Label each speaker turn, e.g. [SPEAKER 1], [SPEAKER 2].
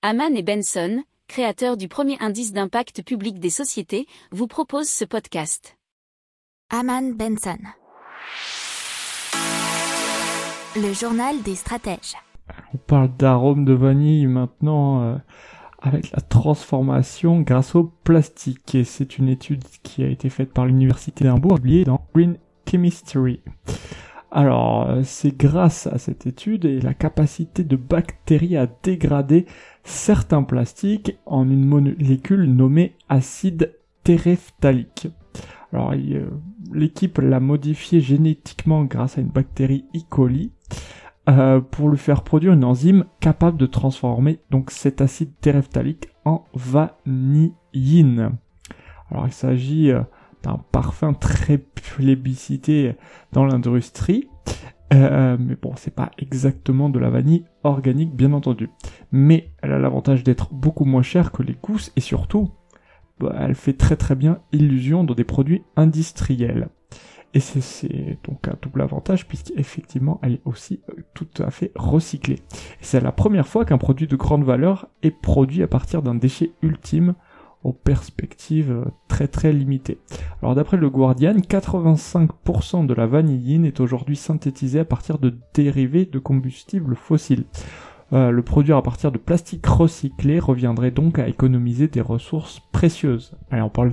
[SPEAKER 1] Haman et Benson, créateurs du premier indice d'impact public des sociétés, vous proposent ce podcast.
[SPEAKER 2] Haman Benson. Le journal des stratèges.
[SPEAKER 3] On parle d'arôme de vanille maintenant euh, avec la transformation grâce au plastique. Et c'est une étude qui a été faite par l'université d'Hambourg, publiée dans Green Chemistry. Alors, euh, c'est grâce à cette étude et la capacité de bactéries à dégrader certains plastiques en une molécule nommée acide téréphthalique. Alors, euh, l'équipe l'a modifié génétiquement grâce à une bactérie E. coli euh, pour lui faire produire une enzyme capable de transformer donc cet acide téréphthalique en vanilline. Alors, il s'agit un parfum très plébiscité dans l'industrie. Euh, mais bon, c'est pas exactement de la vanille organique, bien entendu. Mais elle a l'avantage d'être beaucoup moins chère que les gousses et surtout, bah, elle fait très très bien illusion dans des produits industriels. Et c'est donc un double avantage puisqu'effectivement elle est aussi euh, tout à fait recyclée. C'est la première fois qu'un produit de grande valeur est produit à partir d'un déchet ultime aux perspectives euh, très très limitées. Alors d'après le Guardian, 85% de la vanilline est aujourd'hui synthétisée à partir de dérivés de combustibles fossiles. Euh, le produire à partir de plastique recyclé reviendrait donc à économiser des ressources précieuses. Allez, on parle